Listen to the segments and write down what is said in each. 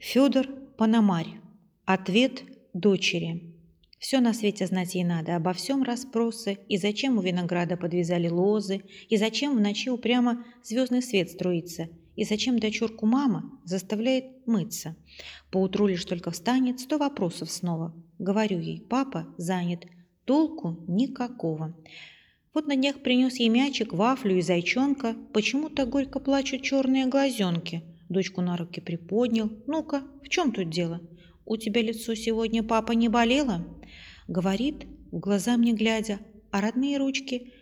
Федор Пономарь. Ответ дочери. Все на свете знать ей надо, обо всем расспросы, и зачем у винограда подвязали лозы, и зачем в ночи упрямо звездный свет струится, и зачем дочурку мама заставляет мыться. Поутру лишь только встанет, сто вопросов снова. Говорю ей, папа занят, толку никакого. Вот на днях принес ей мячик, вафлю и зайчонка, почему-то горько плачут черные глазенки – Дочку на руки приподнял. «Ну-ка, в чем тут дело? У тебя лицо сегодня, папа, не болело?» Говорит, в глаза мне глядя, а родные ручки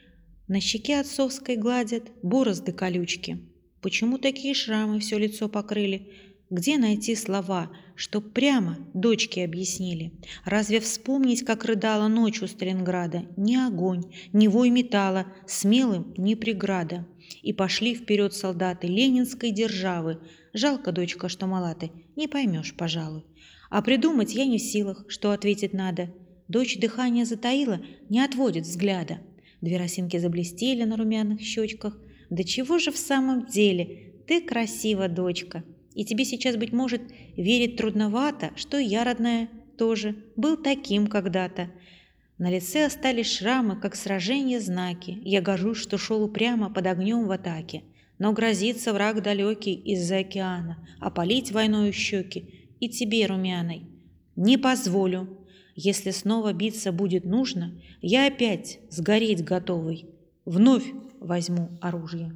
на щеке отцовской гладят борозды колючки. Почему такие шрамы все лицо покрыли? Где найти слова, чтоб прямо дочке объяснили? Разве вспомнить, как рыдала ночь у Сталинграда? Ни огонь, ни вой металла, смелым ни преграда. И пошли вперед солдаты ленинской державы. Жалко, дочка, что мала ты, не поймешь, пожалуй. А придумать я не в силах, что ответить надо. Дочь дыхание затаила, не отводит взгляда. Две росинки заблестели на румяных щечках. Да чего же в самом деле? Ты красива, дочка. И тебе сейчас, быть может, верить трудновато, что я, родная, тоже был таким когда-то. На лице остались шрамы, как сражение знаки. Я горжусь, что шел упрямо под огнем в атаке. Но грозится враг далекий из-за океана, опалить войною щеки и тебе, румяной. Не позволю. Если снова биться будет нужно, я опять сгореть готовый. Вновь возьму оружие.